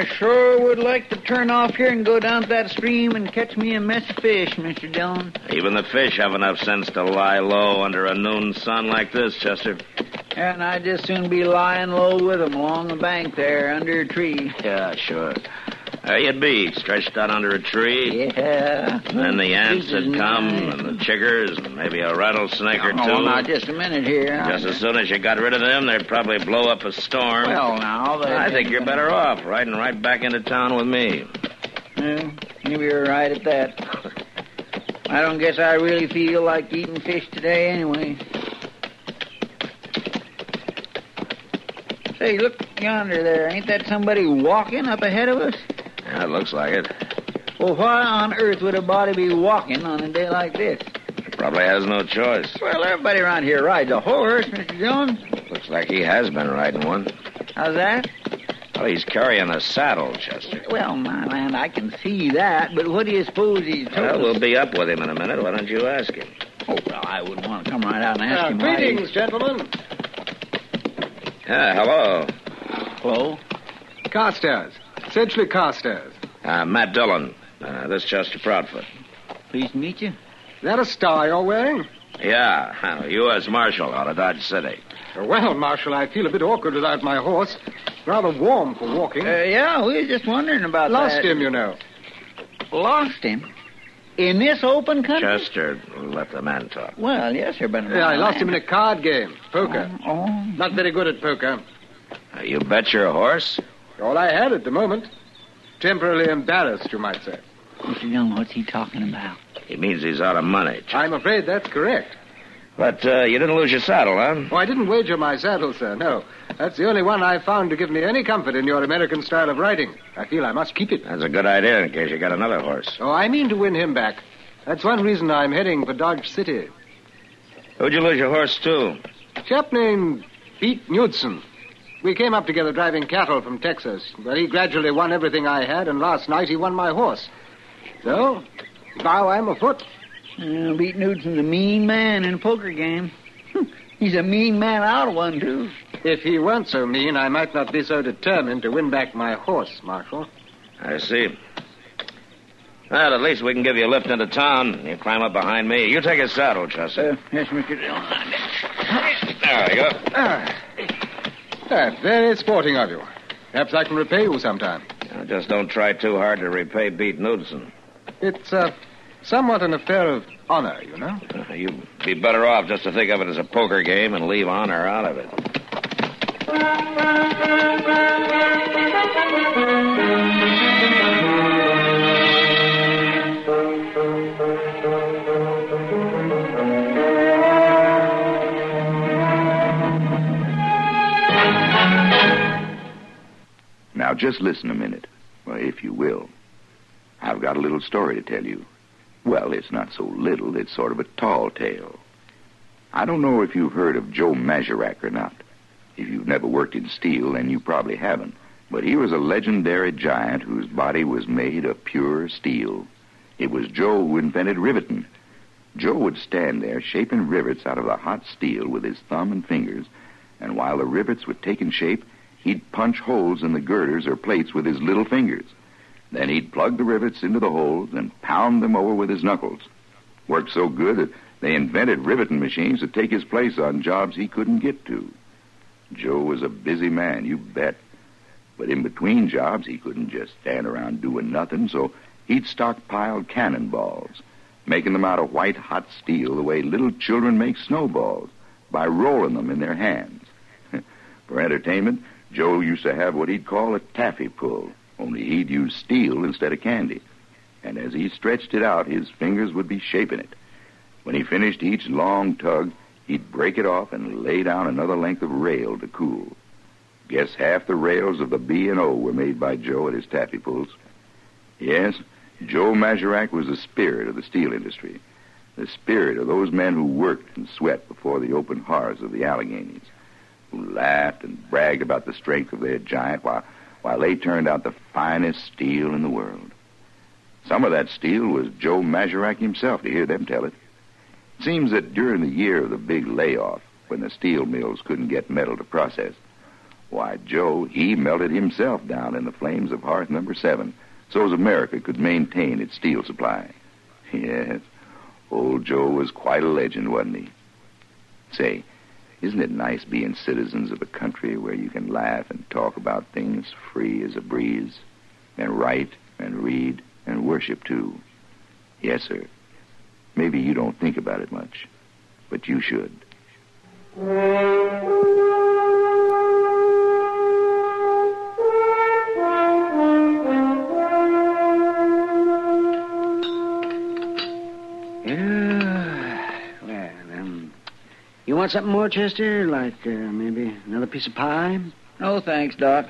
I sure would like to turn off here and go down to that stream and catch me a mess of fish, Mr. Dillon. Even the fish have enough sense to lie low under a noon sun like this, Chester. And I'd just soon be lying low with 'em along the bank there under a tree. Yeah, sure. There you'd be, stretched out under a tree. Yeah. Then the ants would come, nice. and the chiggers, and maybe a rattlesnake or two. Oh, now, just a minute here. Just as soon as you got rid of them, they'd probably blow up a storm. Well, now, that... I think you're better off riding right back into town with me. Well, maybe you're right at that. I don't guess I really feel like eating fish today anyway. Say, look yonder there. Ain't that somebody walking up ahead of us? Yeah, it looks like it. Well, why on earth would a body be walking on a day like this? Probably has no choice. Well, everybody around here rides a horse, Mr. Jones. Looks like he has been riding one. How's that? Well, he's carrying a saddle, Chester. Well, my land, I can see that, but what do you suppose he's told Well, us? we'll be up with him in a minute. Why don't you ask him? Oh, well, I wouldn't want to come right out and ask Uh, him. why he- greetings, gentlemen. Yeah, hello. Hello? Carstairs. Sedgley Carstairs. Uh, Matt Dillon. Uh, this Chester Proudfoot. Pleased to meet you. Is that a star you're wearing? Yeah, uh, U.S. Marshal out of Dodge City. Well, Marshal, I feel a bit awkward without my horse. Rather warm for walking. Uh, yeah, we were just wondering about Lost that. him, you know. Lost him? In this open country? Chester, let the man talk. Well, yes, sir, but... Yeah, I lost him in a card game. Poker. Oh, Not very good at poker. Uh, you bet your horse? All I had at the moment. Temporarily embarrassed, you might say. Mr. Young, what's he talking about? He means he's out of money. Ch- I'm afraid that's correct. But uh, you didn't lose your saddle, huh? Oh, I didn't wager my saddle, sir. No. That's the only one I've found to give me any comfort in your American style of riding. I feel I must keep it. That's a good idea in case you got another horse. Oh, I mean to win him back. That's one reason I'm heading for Dodge City. Who'd you lose your horse to? A chap named Pete Knudsen. We came up together driving cattle from Texas, but he gradually won everything I had, and last night he won my horse. So, now I'm afoot. Uh, Pete Knudsen's a mean man in a poker game. He's a mean man out of one, too. If he weren't so mean, I might not be so determined to win back my horse, Marshal. I see. Well, at least we can give you a lift into town. You climb up behind me. You take his saddle, Chester. Uh, yes, Mr. Dillon. There you go. Ah. Ah, very sporting of you. Perhaps I can repay you sometime. Now, just don't try too hard to repay Pete Knudsen. It's uh, somewhat an affair of honor, you know. Uh, You'd be better off just to think of it as a poker game and leave honor out of it. Just listen a minute, well, if you will. I've got a little story to tell you. Well, it's not so little, it's sort of a tall tale. I don't know if you've heard of Joe Magarac or not. If you've never worked in steel, then you probably haven't. But he was a legendary giant whose body was made of pure steel. It was Joe who invented riveting. Joe would stand there shaping rivets out of the hot steel with his thumb and fingers, and while the rivets were taking shape, he'd punch holes in the girders or plates with his little fingers. Then he'd plug the rivets into the holes and pound them over with his knuckles. Worked so good that They invented riveting machines to take his place on jobs he couldn't get to. Joe was a busy man, you bet. But in between jobs, he couldn't just stand around doing nothing, so he'd stockpile cannonballs, making them out of white hot steel the way little children make snowballs by rolling them in their hands. For entertainment, Joe used to have what he'd call a taffy pull, only he'd use steel instead of candy. And as he stretched it out, his fingers would be shaping it. When he finished each long tug, he'd break it off and lay down another length of rail to cool. Guess half the rails of the B and O were made by Joe at his taffy pulls. Yes, Joe Magarac was the spirit of the steel industry, the spirit of those men who worked and sweat before the open hearths of the Alleghenies, who laughed and bragged about the strength of their giant while, while they turned out the finest steel in the world. Some of that steel was Joe Magarac himself, to hear them tell it. It seems that during the year of the big layoff, when the steel mills couldn't get metal to process, why, Joe, he melted himself down in the flames of hearth number seven so as America could maintain its steel supply. Yes, old Joe was quite a legend, wasn't he? Say, isn't it nice being citizens of a country where you can laugh and talk about things free as a breeze, and write and read and worship too? Yes, sir. Maybe you don't think about it much, but you should. You want something more, Chester? Like uh, maybe another piece of pie? No, thanks, Doc.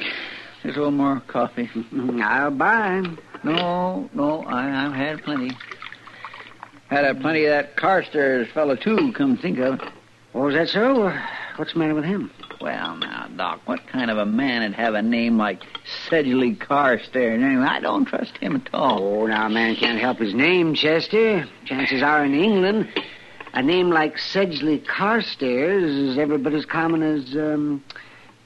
Just a little more coffee. I'll buy. No, no, I, I've had plenty. Had a plenty of that Carstairs fellow, too, come think of it. Oh, is that so? What's the matter with him? Well, now, Doc, what kind of a man would have a name like Sedgley Carstairs? Anyway, I don't trust him at all. Oh, now, a man can't help his name, Chester. Chances are in England, a name like Sedgley Carstairs is every bit as common as um,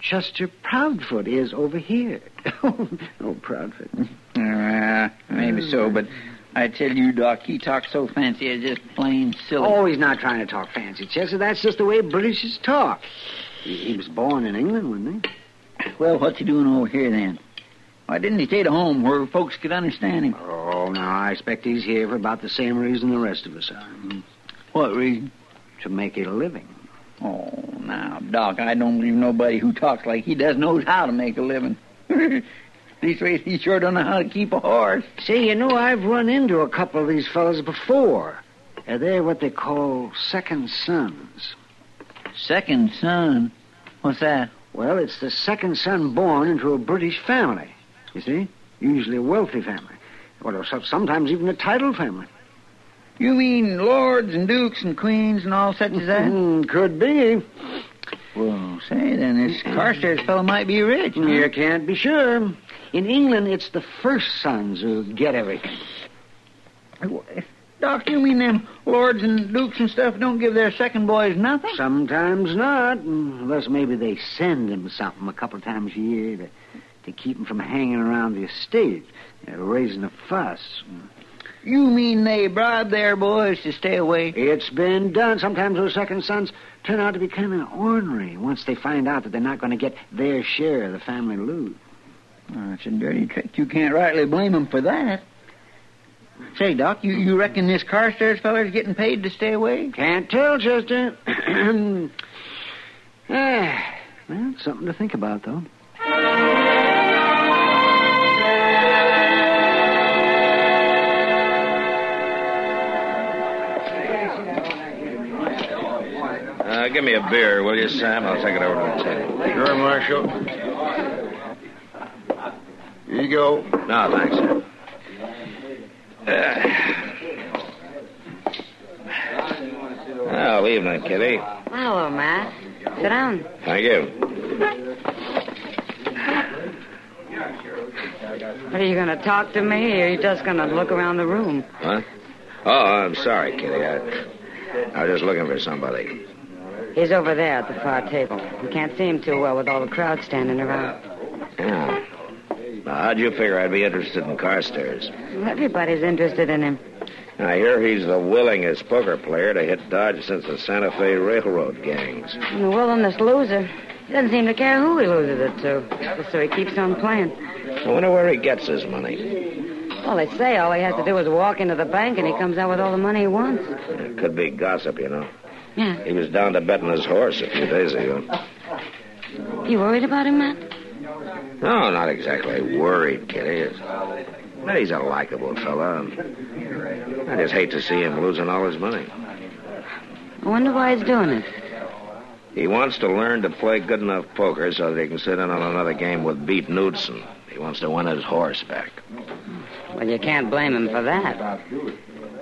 Chester Proudfoot is over here. oh, Proudfoot. Uh, maybe so, but I tell you, Doc, he talks so fancy, it's just plain silly. Oh, he's not trying to talk fancy, Chester. That's just the way Britishers talk. He, he was born in England, wasn't he? Well, what's he doing over here then? Why didn't he stay at home where folks could understand him? Oh, now I expect he's here for about the same reason the rest of us are. What reason? To make a living. Oh, now, Doc, I don't believe nobody who talks like he does knows how to make a living. These ways, he sure don't know how to keep a horse. See, you know, I've run into a couple of these fellows before. Uh, they're what they call second sons. Second son? What's that? Well, it's the second son born into a British family. You see? Usually a wealthy family. Well, so- sometimes even a title family. You mean lords and dukes and queens and all such as that? Hmm, could be. well, say, then this Carstairs fellow might be rich. huh? You can't be sure. In England, it's the first sons who get everything. Doc, you mean them lords and dukes and stuff don't give their second boys nothing? Sometimes not, unless maybe they send them something a couple of times a year to, to keep them from hanging around the estate, know, raising a fuss. You mean they bribe their boys to stay away? It's been done. Sometimes those second sons turn out to be kind of ornery once they find out that they're not going to get their share of the family loot. Oh, it's a dirty trick. You can't rightly blame them for that. Say, Doc, you, you reckon this Carstairs feller's getting paid to stay away? Can't tell, Chester. ah, well, it's something to think about, though. Give me a beer, will you, Sam? I'll take it over to the table. Sure, Marshal. Here you go. No, thanks. Uh, well, evening, Kitty. Hello, Matt. Sit down. Thank you. What are you going to talk to me, or are you just going to look around the room? What? Oh, I'm sorry, Kitty. I, I was just looking for somebody. He's over there at the far table. You can't see him too well with all the crowd standing around. Yeah. Now, how'd you figure I'd be interested in Carstairs? Well, everybody's interested in him. I hear he's the willingest poker player to hit Dodge since the Santa Fe Railroad gangs. And the willingest loser. He doesn't seem to care who he loses it to. So he keeps on playing. I wonder where he gets his money. Well, they say all he has to do is walk into the bank and he comes out with all the money he wants. It could be gossip, you know. Yeah. He was down to betting his horse a few days ago. You worried about him, Matt? No, not exactly worried, Kitty. But he's a likable fella. I just hate to see him losing all his money. I wonder why he's doing it. He wants to learn to play good enough poker so that he can sit in on another game with Pete Knudsen. He wants to win his horse back. Well, you can't blame him for that.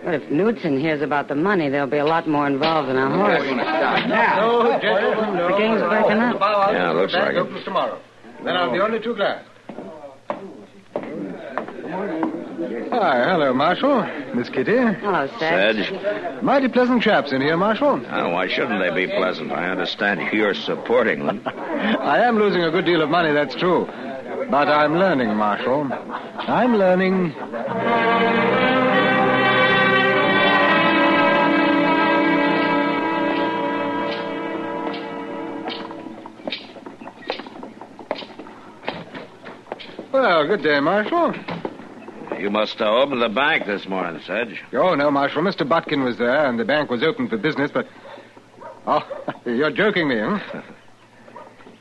But if Knudsen hears about the money, there'll be a lot more involved than a horse. No, gentlemen, no. The game's breaking up. Yeah, looks like it. opens tomorrow. Then I'll be only too glad. Hi, hello, Marshal. Miss Kitty. Hello, Sedge. Sedge? Mighty pleasant chaps in here, Marshal. Oh, why shouldn't they be pleasant? I understand you're supporting them. I am losing a good deal of money, that's true. But I'm learning, Marshal. I'm learning. Well, good day, Marshal. You must have opened the bank this morning, Sedge. Oh, no, Marshal. Mr. Botkin was there, and the bank was open for business, but. Oh, you're joking me, huh?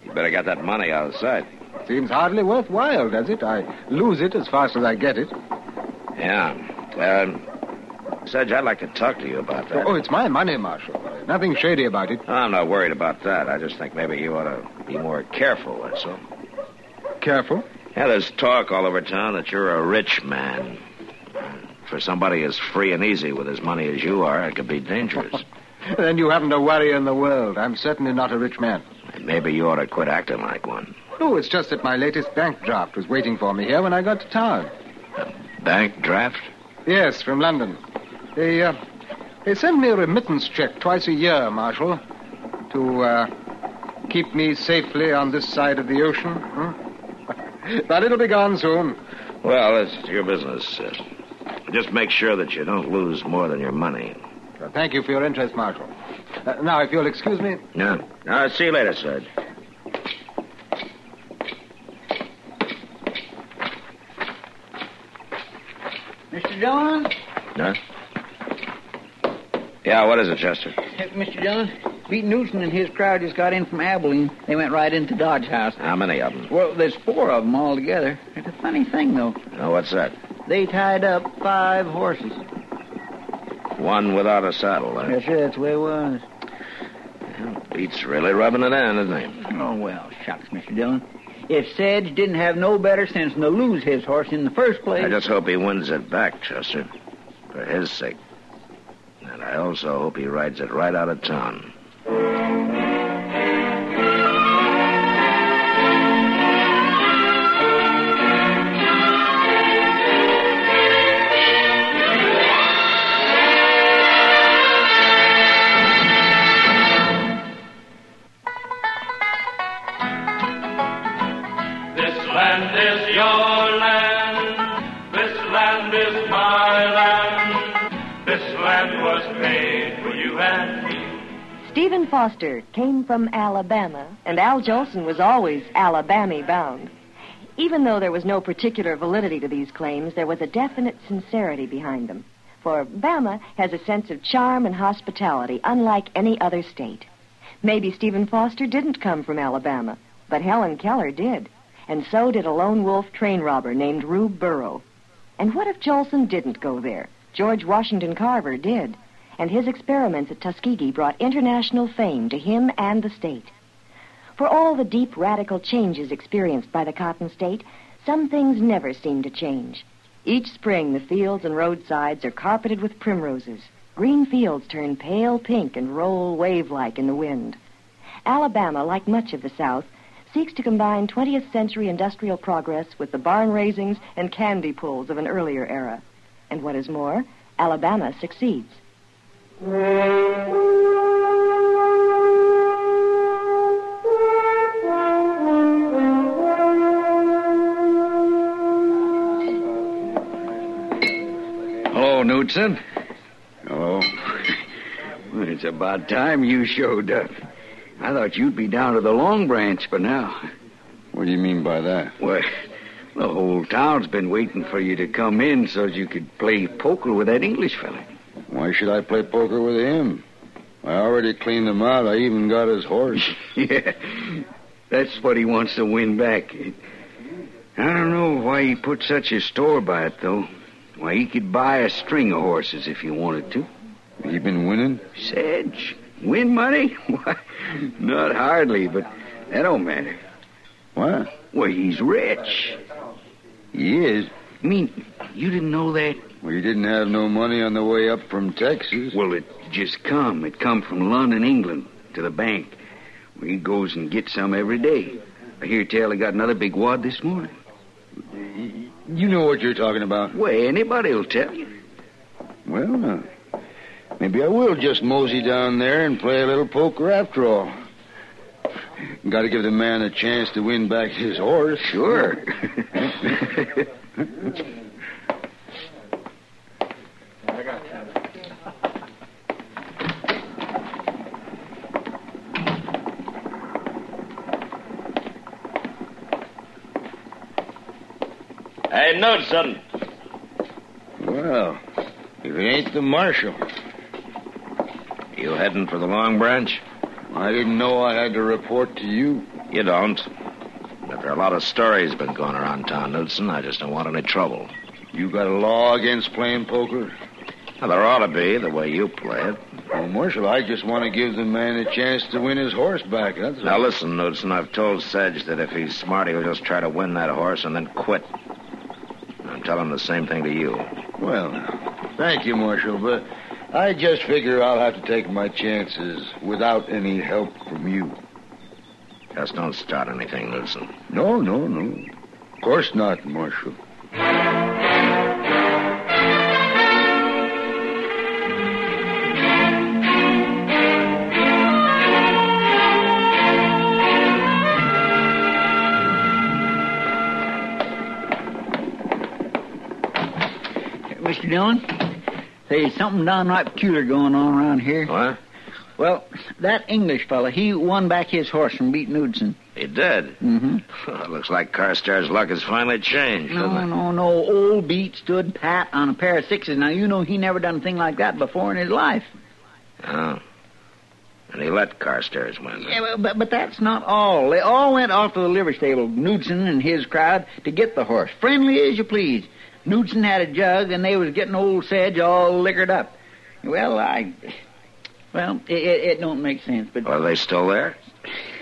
You better get that money out of sight. Seems hardly worthwhile, does it? I lose it as fast as I get it. Yeah. Um, Sedge, I'd like to talk to you about that. Oh, it's my money, Marshal. Nothing shady about it. I'm not worried about that. I just think maybe you ought to be more careful, that's all. Careful. Yeah, there's talk all over town that you're a rich man. For somebody as free and easy with as money as you are, it could be dangerous. Then you haven't a worry in the world. I'm certainly not a rich man. And maybe you ought to quit acting like one. Oh, it's just that my latest bank draft was waiting for me here when I got to town. Bank draft? Yes, from London. They, uh, they send me a remittance check twice a year, Marshal, to uh, keep me safely on this side of the ocean. Hmm? But it'll be gone soon. Well, it's your business. Uh, just make sure that you don't lose more than your money. Well, thank you for your interest, Marshal. Uh, now, if you'll excuse me. Yeah. I'll see you later, Sedge. Mr. Dillon? No? Yeah, what is it, Chester? Hey, Mr. Dillon, Pete Knudsen and his crowd just got in from Abilene. They went right into Dodge House. How many of them? Well, there's four of them all together. It's a funny thing, though. Oh, what's that? They tied up five horses. One without a saddle, huh? Yes, sir, that's the way it was. Pete's really rubbing it in, isn't he? Oh, well, shucks, Mr. Dillon. If Sedge didn't have no better sense than to lose his horse in the first place. I just hope he wins it back, Chester. For his sake. And I also hope he rides it right out of town. Stephen Foster came from Alabama, and Al Jolson was always Alabama bound. Even though there was no particular validity to these claims, there was a definite sincerity behind them. For Bama has a sense of charm and hospitality unlike any other state. Maybe Stephen Foster didn't come from Alabama, but Helen Keller did. And so did a lone wolf train robber named Rube Burrow. And what if Jolson didn't go there? George Washington Carver did. And his experiments at Tuskegee brought international fame to him and the state. For all the deep radical changes experienced by the Cotton State, some things never seem to change. Each spring, the fields and roadsides are carpeted with primroses. Green fields turn pale pink and roll wave like in the wind. Alabama, like much of the South, seeks to combine 20th century industrial progress with the barn raisings and candy pulls of an earlier era. And what is more, Alabama succeeds. Hello, Knudsen. Oh? Well, it's about time you showed up. I thought you'd be down to the Long Branch by now. What do you mean by that? Well, the whole town's been waiting for you to come in so you could play poker with that English fella. Why should I play poker with him? I already cleaned him out. I even got his horse. yeah, that's what he wants to win back. I don't know why he put such a store by it, though. Why, he could buy a string of horses if he wanted to. He been winning? Sedge, win money? Why, not hardly, but that don't matter. What? Well, he's rich. He is? I mean, you didn't know that? Well, he didn't have no money on the way up from Texas. Well, it just come. It come from London, England, to the bank. Well, he goes and gets some every day. I hear tell he got another big wad this morning. You know what you're talking about. Well, anybody'll tell you. Well, uh, maybe I will just mosey down there and play a little poker after all. Got to give the man a chance to win back his horse. Sure. Hey, Knudsen. Well, if it ain't the marshal. You heading for the Long Branch? I didn't know I had to report to you. You don't. But there are a lot of stories been going around town, Knudsen. I just don't want any trouble. You got a law against playing poker? Well, there ought to be, the way you play it. Well, Marshal, I just want to give the man a chance to win his horse back. That's Now, all. listen, Knudsen. I've told Sedge that if he's smart, he'll just try to win that horse and then quit. I'm telling the same thing to you. Well, thank you, Marshal, but I just figure I'll have to take my chances without any help from you. Just don't start anything, Knudsen. No, no, no. Of course not, Marshal. Dillon, there's something downright peculiar going on around here. What? Well, that English fella, he won back his horse from Pete Knudsen. He did? Mm-hmm. Looks like Carstairs' luck has finally changed, No, doesn't it? no, no. Old Pete stood pat on a pair of sixes. Now, you know he never done a thing like that before in his life. Oh. And he let Carstairs win. Yeah, well, but, but that's not all. They all went off to the livery stable, Knudsen and his crowd, to get the horse. Friendly as you please. Knudsen had a jug, and they was getting old Sedge all liquored up. Well, I... Well, it, it, don't make sense, but Are they still there?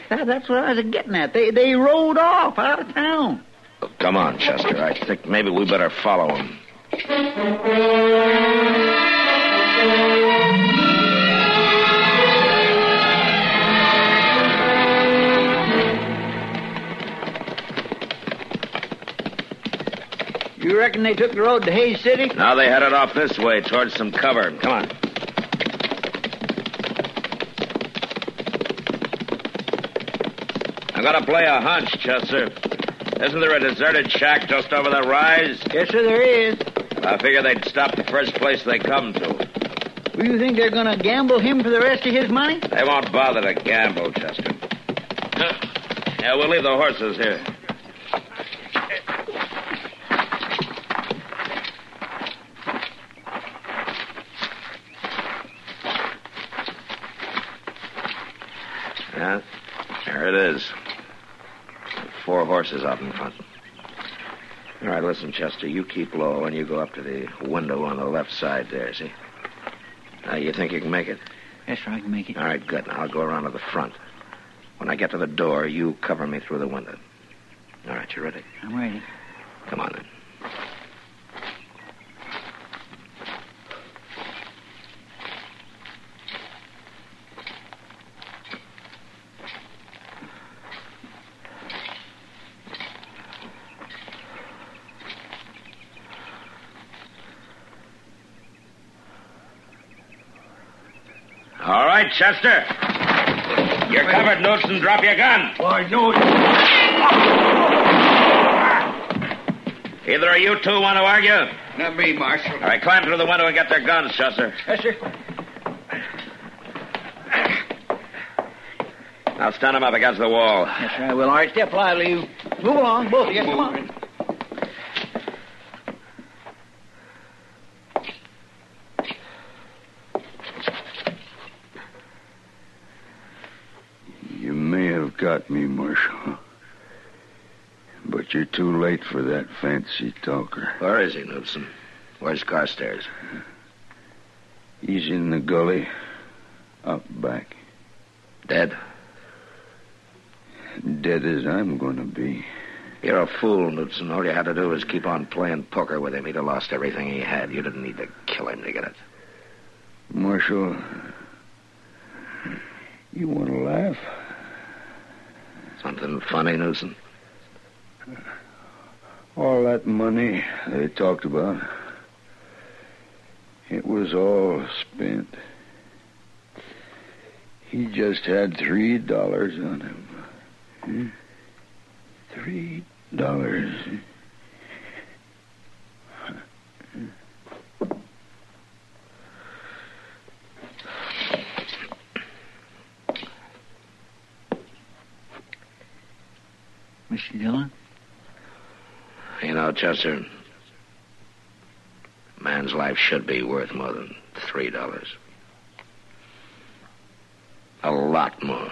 that, that's what I was getting at. They, they rode off out of town. Come on, Chester. I think maybe we better follow him. You reckon they took the road to Hays City? Now they headed off this way towards some cover. Come on. I'm gonna play a hunch, Chester. Isn't there a deserted shack just over the rise? Yes, sir, there is. I figure they'd stop the first place they come to. Do you think they're going to gamble him for the rest of his money? They won't bother to gamble, Chester. Yeah, we'll leave the horses here. Yeah, there it is. Four horses out in front. All right, listen, Chester. You keep low and you go up to the window on the left side there, see? Now, you think you can make it? Yes, sir, I can make it. All right, good. Now I'll go around to the front. When I get to the door, you cover me through the window. All right, you ready? I'm ready. Come on then. All right, Chester. You're covered, Knudsen. Drop your gun. Oh, I know Either of you two want to argue? Not me, Marshal. All right, climb through the window and get their guns, Chester. Yes, sir. Now stand them up against the wall. Yes, sir, I will. All right, step lively, you. Move along, both of you. Come on. You may have got me, Marshal. But you're too late for that fancy talker. Where is he, Knudsen? Where's Carstairs? He's in the gully, up back. Dead? Dead as I'm going to be. You're a fool, Knudsen. All you had to do was keep on playing poker with him. He'd have lost everything he had. You didn't need to kill him to get it. Marshal, you want to laugh? Something funny, Knudsen? All that money they talked about, it was all spent. He just had three dollars on him. Hmm? Three dollars. Mr. Dillon? You know, Chester, a man's life should be worth more than three dollars. A lot more.